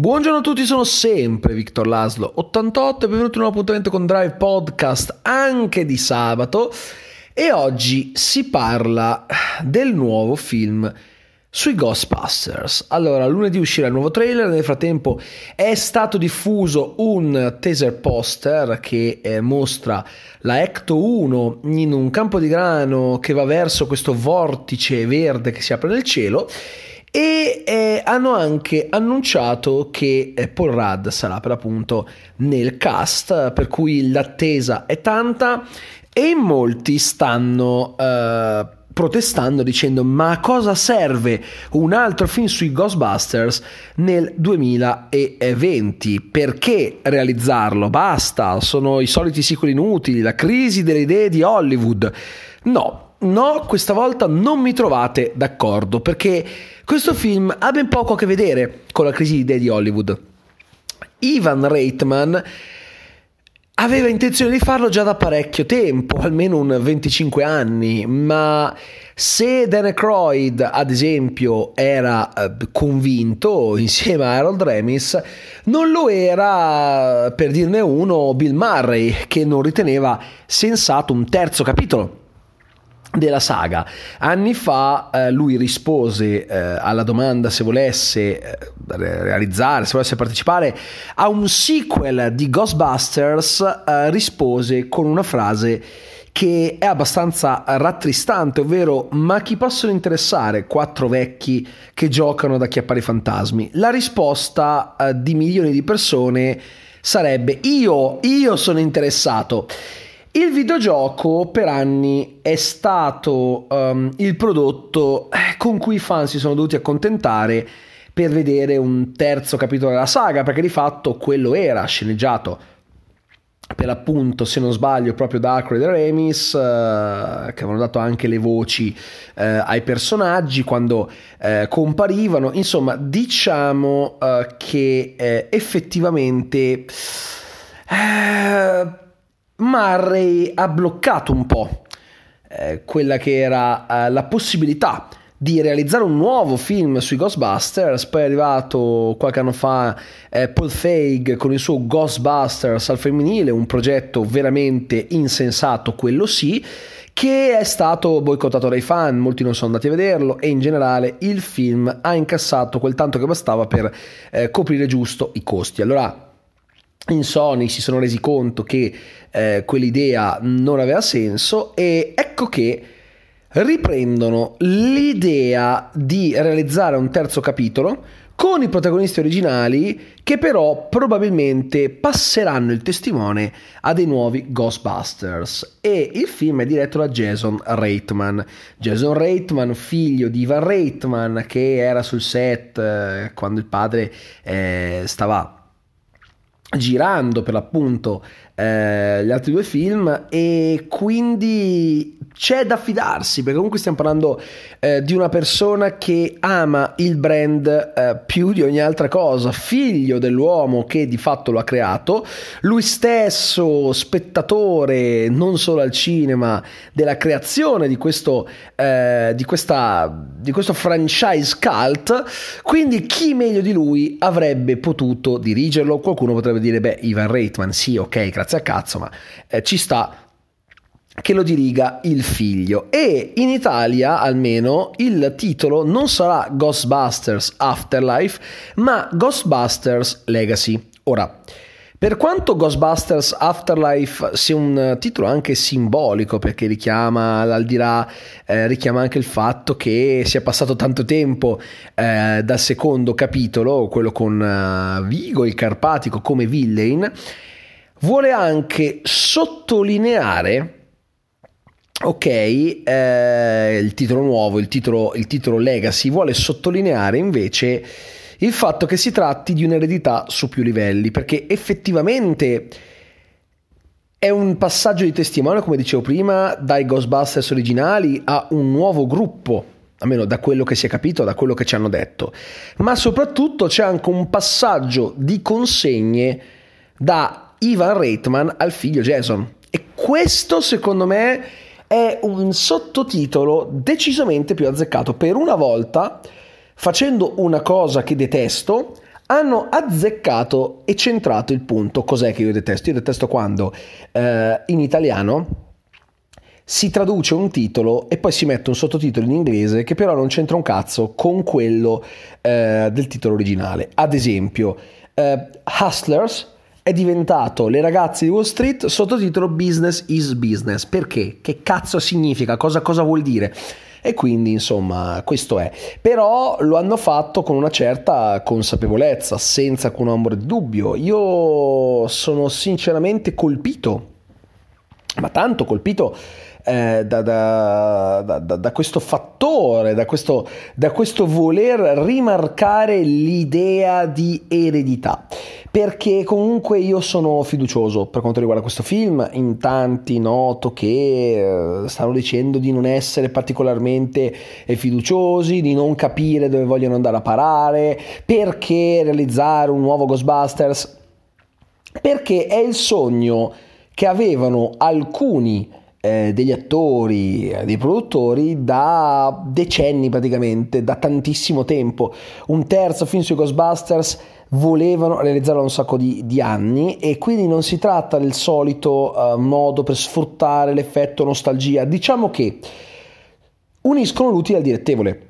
Buongiorno a tutti, sono sempre Victor Laslo 88 e benvenuti in un appuntamento con Drive Podcast anche di sabato e oggi si parla del nuovo film sui Ghostbusters. Allora, lunedì uscirà il nuovo trailer, nel frattempo è stato diffuso un teaser poster che eh, mostra la Ecto 1 in un campo di grano che va verso questo vortice verde che si apre nel cielo e eh, hanno anche annunciato che eh, Paul Rudd sarà per appunto nel cast, per cui l'attesa è tanta e molti stanno eh, protestando dicendo ma a cosa serve un altro film sui Ghostbusters nel 2020? Perché realizzarlo? Basta, sono i soliti sequel inutili, la crisi delle idee di Hollywood. No, no, questa volta non mi trovate d'accordo perché questo film ha ben poco a che vedere con la crisi di idee di Hollywood. Ivan Reitman aveva intenzione di farlo già da parecchio tempo, almeno un 25 anni, ma se Dan Aykroyd, ad esempio, era eh, convinto insieme a Harold Remis, non lo era, per dirne uno, Bill Murray, che non riteneva sensato un terzo capitolo della saga. Anni fa eh, lui rispose eh, alla domanda se volesse eh, realizzare, se volesse partecipare a un sequel di Ghostbusters, eh, rispose con una frase che è abbastanza rattristante, ovvero ma chi possono interessare quattro vecchi che giocano ad acchiappare i fantasmi? La risposta eh, di milioni di persone sarebbe io, io sono interessato. Il videogioco per anni è stato um, il prodotto eh, con cui i fan si sono dovuti accontentare per vedere un terzo capitolo della saga, perché di fatto quello era sceneggiato per appunto, se non sbaglio, proprio da Aykroyd e Remis, eh, che avevano dato anche le voci eh, ai personaggi quando eh, comparivano. Insomma, diciamo eh, che eh, effettivamente Murray ha bloccato un po' eh, quella che era eh, la possibilità di realizzare un nuovo film sui Ghostbusters, poi è arrivato qualche anno fa eh, Paul Feig con il suo Ghostbusters al femminile, un progetto veramente insensato, quello sì, che è stato boicottato dai fan, molti non sono andati a vederlo e in generale il film ha incassato quel tanto che bastava per eh, coprire giusto i costi. Allora in Sony si sono resi conto che eh, quell'idea non aveva senso e ecco che riprendono l'idea di realizzare un terzo capitolo con i protagonisti originali che però probabilmente passeranno il testimone a dei nuovi Ghostbusters e il film è diretto da Jason Reitman. Jason Reitman, figlio di Ivan Reitman che era sul set eh, quando il padre eh, stava girando per l'appunto eh, gli altri due film e quindi c'è da fidarsi perché comunque stiamo parlando eh, di una persona che ama il brand eh, più di ogni altra cosa, figlio dell'uomo che di fatto lo ha creato, lui stesso spettatore non solo al cinema della creazione di questo, eh, di questa, di questo franchise cult, quindi chi meglio di lui avrebbe potuto dirigerlo? Qualcuno potrebbe dire, beh, Ivan Reitman, sì, ok, grazie a cazzo, ma eh, ci sta che lo diriga il figlio e in Italia almeno il titolo non sarà Ghostbusters Afterlife ma Ghostbusters Legacy. Ora, per quanto Ghostbusters Afterlife sia un titolo anche simbolico perché richiama l'aldilà, eh, richiama anche il fatto che sia passato tanto tempo eh, dal secondo capitolo, quello con uh, Vigo il Carpatico come villain, vuole anche sottolineare Ok, eh, il titolo nuovo, il titolo, il titolo Legacy vuole sottolineare invece il fatto che si tratti di un'eredità su più livelli, perché effettivamente è un passaggio di testimone, come dicevo prima, dai Ghostbusters originali a un nuovo gruppo, almeno da quello che si è capito, da quello che ci hanno detto, ma soprattutto c'è anche un passaggio di consegne da Ivan Reitman al figlio Jason. E questo secondo me è un sottotitolo decisamente più azzeccato. Per una volta, facendo una cosa che detesto, hanno azzeccato e centrato il punto. Cos'è che io detesto? Io detesto quando eh, in italiano si traduce un titolo e poi si mette un sottotitolo in inglese che però non c'entra un cazzo con quello eh, del titolo originale. Ad esempio, eh, Hustlers è diventato Le ragazze di Wall Street sottotitolo Business is Business. Perché? Che cazzo significa? Cosa, cosa vuol dire? E quindi, insomma, questo è. Però lo hanno fatto con una certa consapevolezza, senza alcun ombra di dubbio. Io sono sinceramente colpito, ma tanto colpito eh, da, da, da, da, questo fattore, da questo, da questo voler rimarcare l'idea di eredità perché comunque io sono fiducioso per quanto riguarda questo film, in tanti noto che eh, stanno dicendo di non essere particolarmente eh, fiduciosi, di non capire dove vogliono andare a parare, perché realizzare un nuovo Ghostbusters, perché è il sogno che avevano alcuni eh, degli attori, eh, dei produttori da decenni praticamente, da tantissimo tempo. Un terzo film sui Ghostbusters volevano realizzarlo un sacco di, di, anni e quindi non si tratta del solito uh, modo per sfruttare l'effetto nostalgia. Diciamo che uniscono l'utile al direttevole.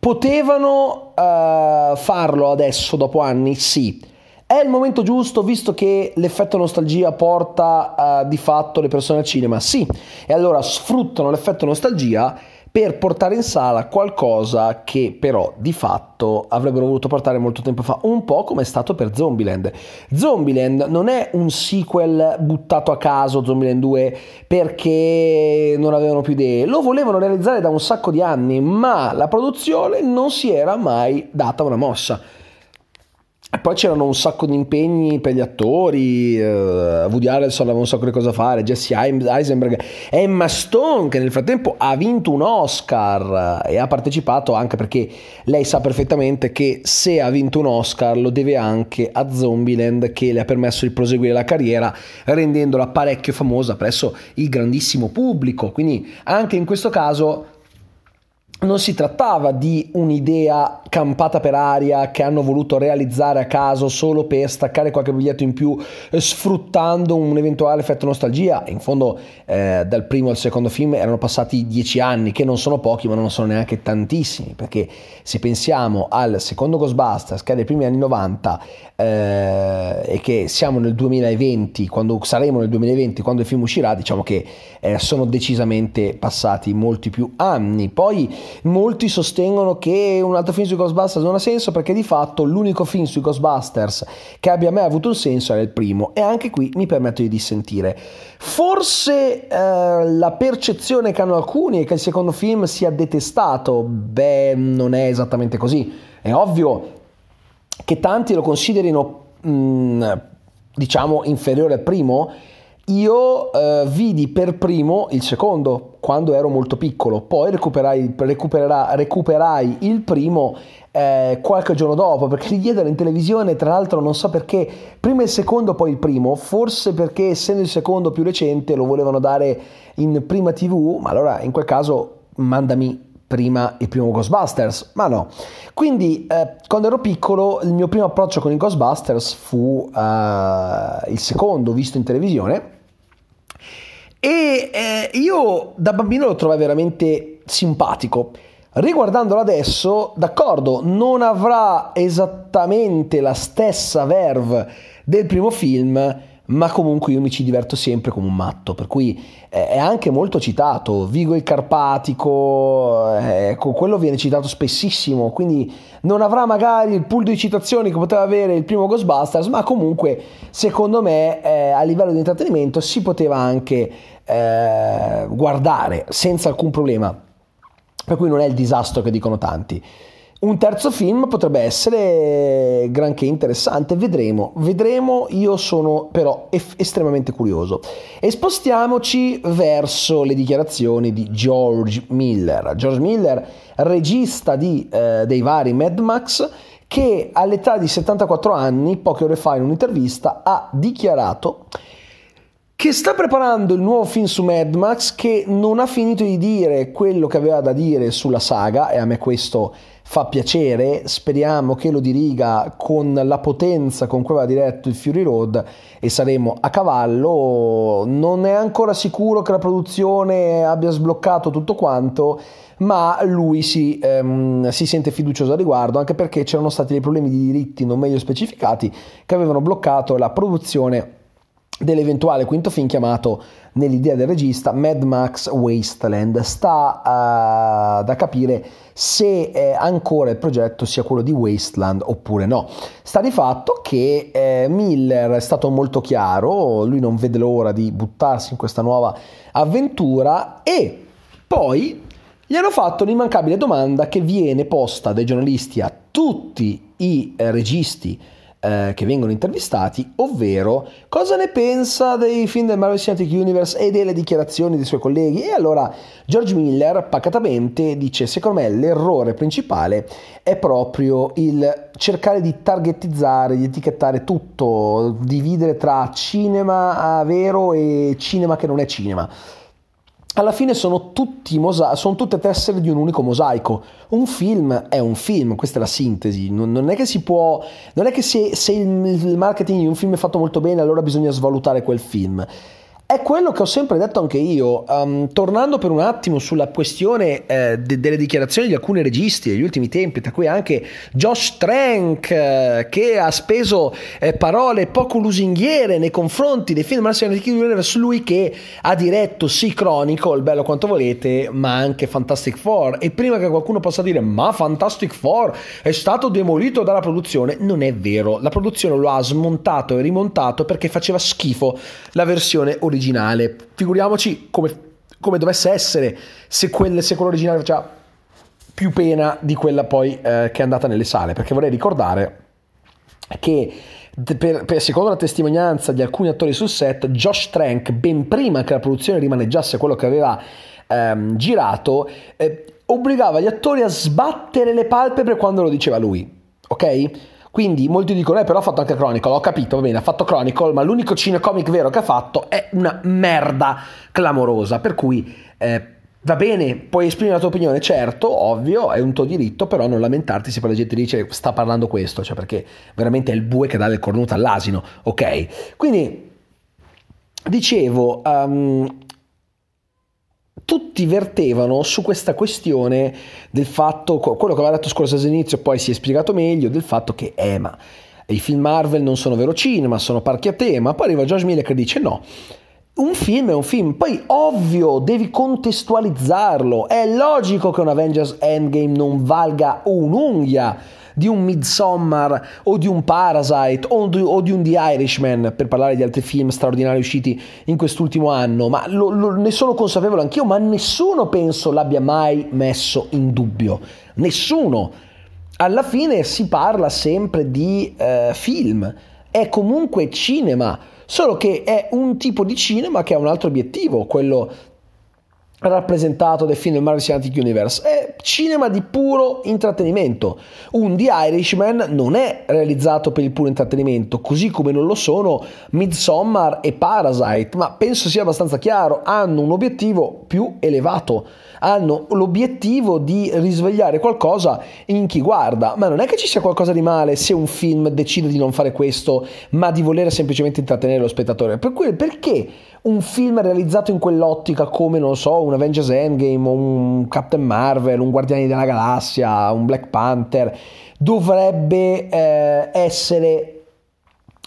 Potevano uh, farlo adesso, dopo anni? Sì. È il momento giusto visto che l'effetto nostalgia porta uh, di fatto le persone al cinema? Sì. E allora sfruttano l'effetto nostalgia per portare in sala qualcosa che però di fatto avrebbero voluto portare molto tempo fa, un po' come è stato per Zombieland. Zombieland non è un sequel buttato a caso, Zombieland 2, perché non avevano più idee, lo volevano realizzare da un sacco di anni, ma la produzione non si era mai data una mossa. Poi c'erano un sacco di impegni per gli attori, uh, Woody Harrelson aveva un sacco di cose da fare, Jesse Eisenberg, Emma Stone che nel frattempo ha vinto un Oscar e ha partecipato anche perché lei sa perfettamente che se ha vinto un Oscar lo deve anche a Zombieland che le ha permesso di proseguire la carriera rendendola parecchio famosa presso il grandissimo pubblico. Quindi anche in questo caso non si trattava di un'idea campata per aria che hanno voluto realizzare a caso solo per staccare qualche biglietto in più eh, sfruttando un eventuale effetto nostalgia. In fondo eh, dal primo al secondo film erano passati dieci anni, che non sono pochi ma non sono neanche tantissimi, perché se pensiamo al secondo Ghostbusters che è dei primi anni 90 eh, e che siamo nel 2020, quando saremo nel 2020, quando il film uscirà, diciamo che eh, sono decisamente passati molti più anni. Poi molti sostengono che un altro film sui Ghostbusters non ha senso perché di fatto l'unico film sui Ghostbusters che abbia mai avuto un senso era il primo e anche qui mi permetto di dissentire. Forse eh, la percezione che hanno alcuni è che il secondo film sia detestato, beh non è esattamente così. È ovvio che tanti lo considerino mh, mm, diciamo inferiore al primo io eh, vidi per primo il secondo quando ero molto piccolo, poi recuperai, recuperai il primo eh, qualche giorno dopo perché li diedero in televisione, tra l'altro non so perché, prima il secondo poi il primo, forse perché essendo il secondo più recente lo volevano dare in prima tv, ma allora in quel caso mandami prima il primo Ghostbusters, ma no. Quindi eh, quando ero piccolo il mio primo approccio con i Ghostbusters fu uh, il secondo visto in televisione e eh, io da bambino lo trovai veramente simpatico. Riguardandolo adesso, d'accordo, non avrà esattamente la stessa verve del primo film, ma comunque io mi ci diverto sempre come un matto, per cui eh, è anche molto citato, Vigo il Carpatico, eh, ecco, quello viene citato spessissimo, quindi non avrà magari il pool di citazioni che poteva avere il primo Ghostbusters, ma comunque secondo me eh, a livello di intrattenimento si poteva anche eh, guardare senza alcun problema, per cui non è il disastro che dicono tanti. Un terzo film potrebbe essere granché interessante, vedremo, vedremo, io sono però eff- estremamente curioso. E spostiamoci verso le dichiarazioni di George Miller. George Miller, regista di, eh, dei vari Mad Max, che all'età di 74 anni, poche ore fa in un'intervista, ha dichiarato che sta preparando il nuovo film su Mad Max, che non ha finito di dire quello che aveva da dire sulla saga, e a me questo fa piacere, speriamo che lo diriga con la potenza con cui aveva diretto il Fury Road e saremo a cavallo, non è ancora sicuro che la produzione abbia sbloccato tutto quanto, ma lui si, ehm, si sente fiducioso a riguardo, anche perché c'erano stati dei problemi di diritti non meglio specificati che avevano bloccato la produzione dell'eventuale quinto film chiamato nell'idea del regista Mad Max Wasteland. Sta uh, da capire se eh, ancora il progetto sia quello di Wasteland oppure no. Sta di fatto che eh, Miller è stato molto chiaro, lui non vede l'ora di buttarsi in questa nuova avventura e poi gli hanno fatto l'immancabile domanda che viene posta dai giornalisti a tutti i eh, registi eh, che vengono intervistati, ovvero cosa ne pensa dei film del Marvel Cinematic Universe e delle dichiarazioni dei suoi colleghi. E allora George Miller pacatamente dice: Secondo me l'errore principale è proprio il cercare di targetizzare, di etichettare tutto, dividere tra cinema vero e cinema che non è cinema alla fine sono, mosa- sono tutte tessere di un unico mosaico. Un film è un film, questa è la sintesi. Non, non è che si può. Non è che se, se il, il marketing di un film è fatto molto bene, allora bisogna svalutare quel film. È quello che ho sempre detto anche io. Um, tornando per un attimo sulla questione eh, de- delle dichiarazioni di alcuni registi degli ultimi tempi, tra cui anche Josh Trank, eh, che ha speso eh, parole poco lusinghiere nei confronti dei film Martian Universe, lui che ha diretto sì Chronicle, bello quanto volete, ma anche Fantastic Four. E prima che qualcuno possa dire ma Fantastic Four è stato demolito dalla produzione, non è vero. La produzione lo ha smontato e rimontato perché faceva schifo la versione originale originale. Figuriamoci come, come dovesse essere se, quel, se quello originale faceva più pena di quella poi eh, che è andata nelle sale, perché vorrei ricordare che per, per, secondo la testimonianza di alcuni attori sul set, Josh Trank, ben prima che la produzione rimaneggiasse quello che aveva ehm, girato, eh, obbligava gli attori a sbattere le palpebre quando lo diceva lui. Ok? Quindi molti dicono, eh però ha fatto anche Chronicle, ho capito, va bene, ha fatto Chronicle, ma l'unico cinecomic vero che ha fatto è una merda clamorosa, per cui eh, va bene, puoi esprimere la tua opinione, certo, ovvio, è un tuo diritto, però non lamentarti se poi la gente dice sta parlando questo, cioè perché veramente è il bue che dà del cornuto all'asino, ok? Quindi, dicevo, um, tutti vertevano su questa questione del fatto, quello che aveva detto Scorsese all'inizio poi si è spiegato meglio, del fatto che, eh i film Marvel non sono vero cinema, sono parchi a tema, poi arriva Josh Miller che dice no, un film è un film, poi ovvio devi contestualizzarlo, è logico che un Avengers Endgame non valga un'unghia di un Midsommar o di un Parasite o di, o di un The Irishman, per parlare di altri film straordinari usciti in quest'ultimo anno, ma lo, lo, ne sono consapevole anch'io, ma nessuno penso l'abbia mai messo in dubbio. Nessuno. Alla fine si parla sempre di eh, film, è comunque cinema, solo che è un tipo di cinema che ha un altro obiettivo, quello rappresentato dai film del Marvel Cinematic Universe. È cinema di puro intrattenimento. Un The Irishman non è realizzato per il puro intrattenimento così come non lo sono Midsommar e Parasite ma penso sia abbastanza chiaro hanno un obiettivo più elevato. Hanno l'obiettivo di risvegliare qualcosa in chi guarda, ma non è che ci sia qualcosa di male se un film decide di non fare questo, ma di voler semplicemente intrattenere lo spettatore. Per cui, perché un film realizzato in quell'ottica come, non so, un Avengers Endgame, un Captain Marvel, un Guardiani della Galassia, un Black Panther, dovrebbe eh, essere...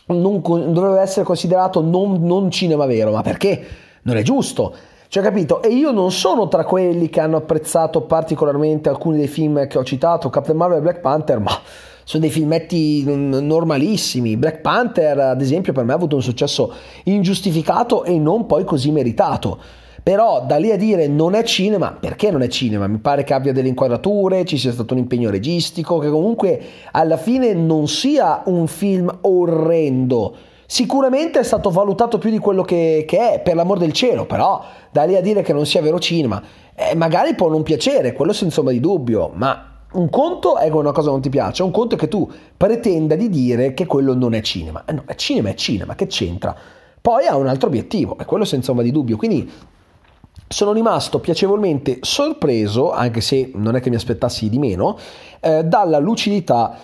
Non, dovrebbe essere considerato non, non cinema vero, ma perché? Non è giusto. Cioè, capito? E io non sono tra quelli che hanno apprezzato particolarmente alcuni dei film che ho citato, Captain Marvel e Black Panther, ma sono dei filmetti normalissimi. Black Panther, ad esempio, per me ha avuto un successo ingiustificato e non poi così meritato. Però da lì a dire non è cinema, perché non è cinema? Mi pare che abbia delle inquadrature, ci sia stato un impegno registico, che comunque alla fine non sia un film orrendo Sicuramente è stato valutato più di quello che, che è, per l'amor del cielo, però da lì a dire che non sia vero cinema, eh, magari può non piacere, quello senza ombra di dubbio, ma un conto è che una cosa non ti piace, un conto è che tu pretenda di dire che quello non è cinema. Eh no, è cinema, è cinema, che c'entra? poi ha un altro obiettivo, e quello senza ombra di dubbio. Quindi sono rimasto piacevolmente sorpreso, anche se non è che mi aspettassi di meno, eh, dalla lucidità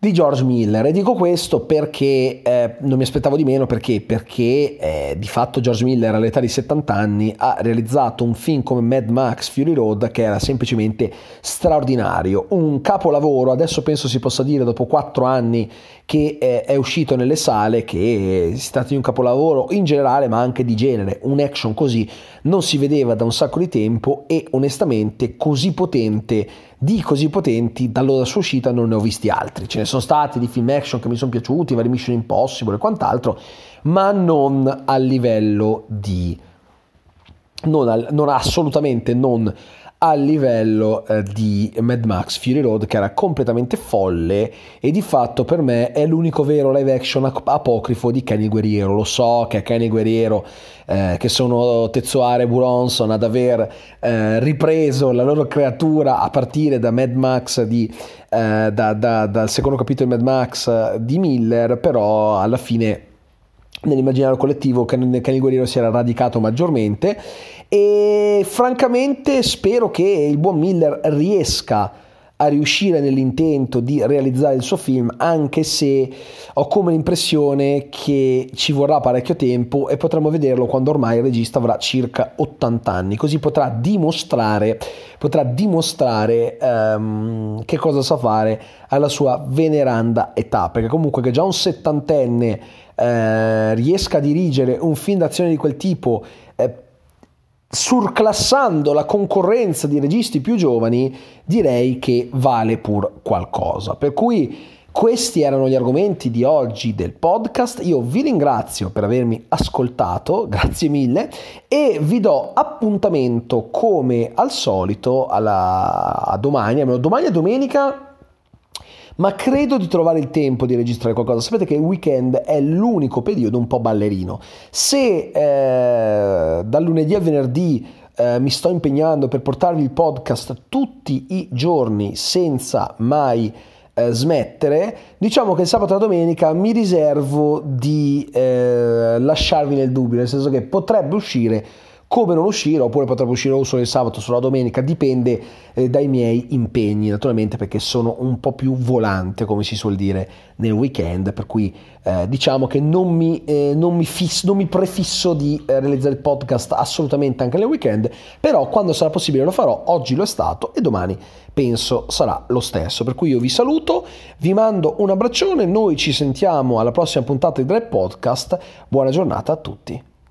di George Miller. E dico questo perché eh, non mi aspettavo di meno perché, perché eh, di fatto George Miller all'età di 70 anni ha realizzato un film come Mad Max Fury Road che era semplicemente straordinario. Un capolavoro adesso penso si possa dire dopo 4 anni che eh, è uscito nelle sale che si tratta di un capolavoro in generale ma anche di genere un action così non si vedeva da un sacco di tempo e onestamente così potente di così potenti dalla sua uscita non ne ho visti altri. Ce ne sono stati di film action che mi sono piaciuti, vari Mission Impossible e quant'altro, ma non a livello di... non, al, non assolutamente non a livello eh, di Mad Max Fury Road che era completamente folle e di fatto per me è l'unico vero live action ap- apocrifo di Kenny Guerriero. Lo so che è Kenny Guerriero eh, che sono Tetsuare e Buronson ad aver eh, ripreso la loro creatura a partire da Mad Max di, eh, da, da, dal secondo capitolo di Mad Max di Miller però alla fine nell'immaginario collettivo Kenny Guerriero si era radicato maggiormente e francamente spero che il buon Miller riesca a riuscire nell'intento di realizzare il suo film, anche se ho come l'impressione che ci vorrà parecchio tempo e potremo vederlo quando ormai il regista avrà circa 80 anni, così potrà dimostrare, potrà dimostrare um, che cosa sa fare alla sua veneranda età, perché comunque che già un settantenne eh, riesca a dirigere un film d'azione di quel tipo surclassando la concorrenza di registi più giovani, direi che vale pur qualcosa. Per cui questi erano gli argomenti di oggi del podcast. Io vi ringrazio per avermi ascoltato, grazie mille, e vi do appuntamento come al solito alla, a domani, almeno domani e domenica ma credo di trovare il tempo di registrare qualcosa. Sapete che il weekend è l'unico periodo un po' ballerino. Se eh, dal lunedì al venerdì eh, mi sto impegnando per portarvi il podcast tutti i giorni senza mai eh, smettere, diciamo che il sabato e la domenica mi riservo di eh, lasciarvi nel dubbio, nel senso che potrebbe uscire come non uscire, oppure potrebbe uscire o solo il sabato o solo la domenica, dipende eh, dai miei impegni, naturalmente perché sono un po' più volante, come si suol dire, nel weekend, per cui eh, diciamo che non mi, eh, non, mi fisso, non mi, prefisso di eh, realizzare il podcast assolutamente anche nel weekend, però quando sarà possibile lo farò, oggi lo è stato e domani penso sarà lo stesso. Per cui io vi saluto, vi mando un abbraccione, noi ci sentiamo alla prossima puntata di Drive Podcast, buona giornata a tutti.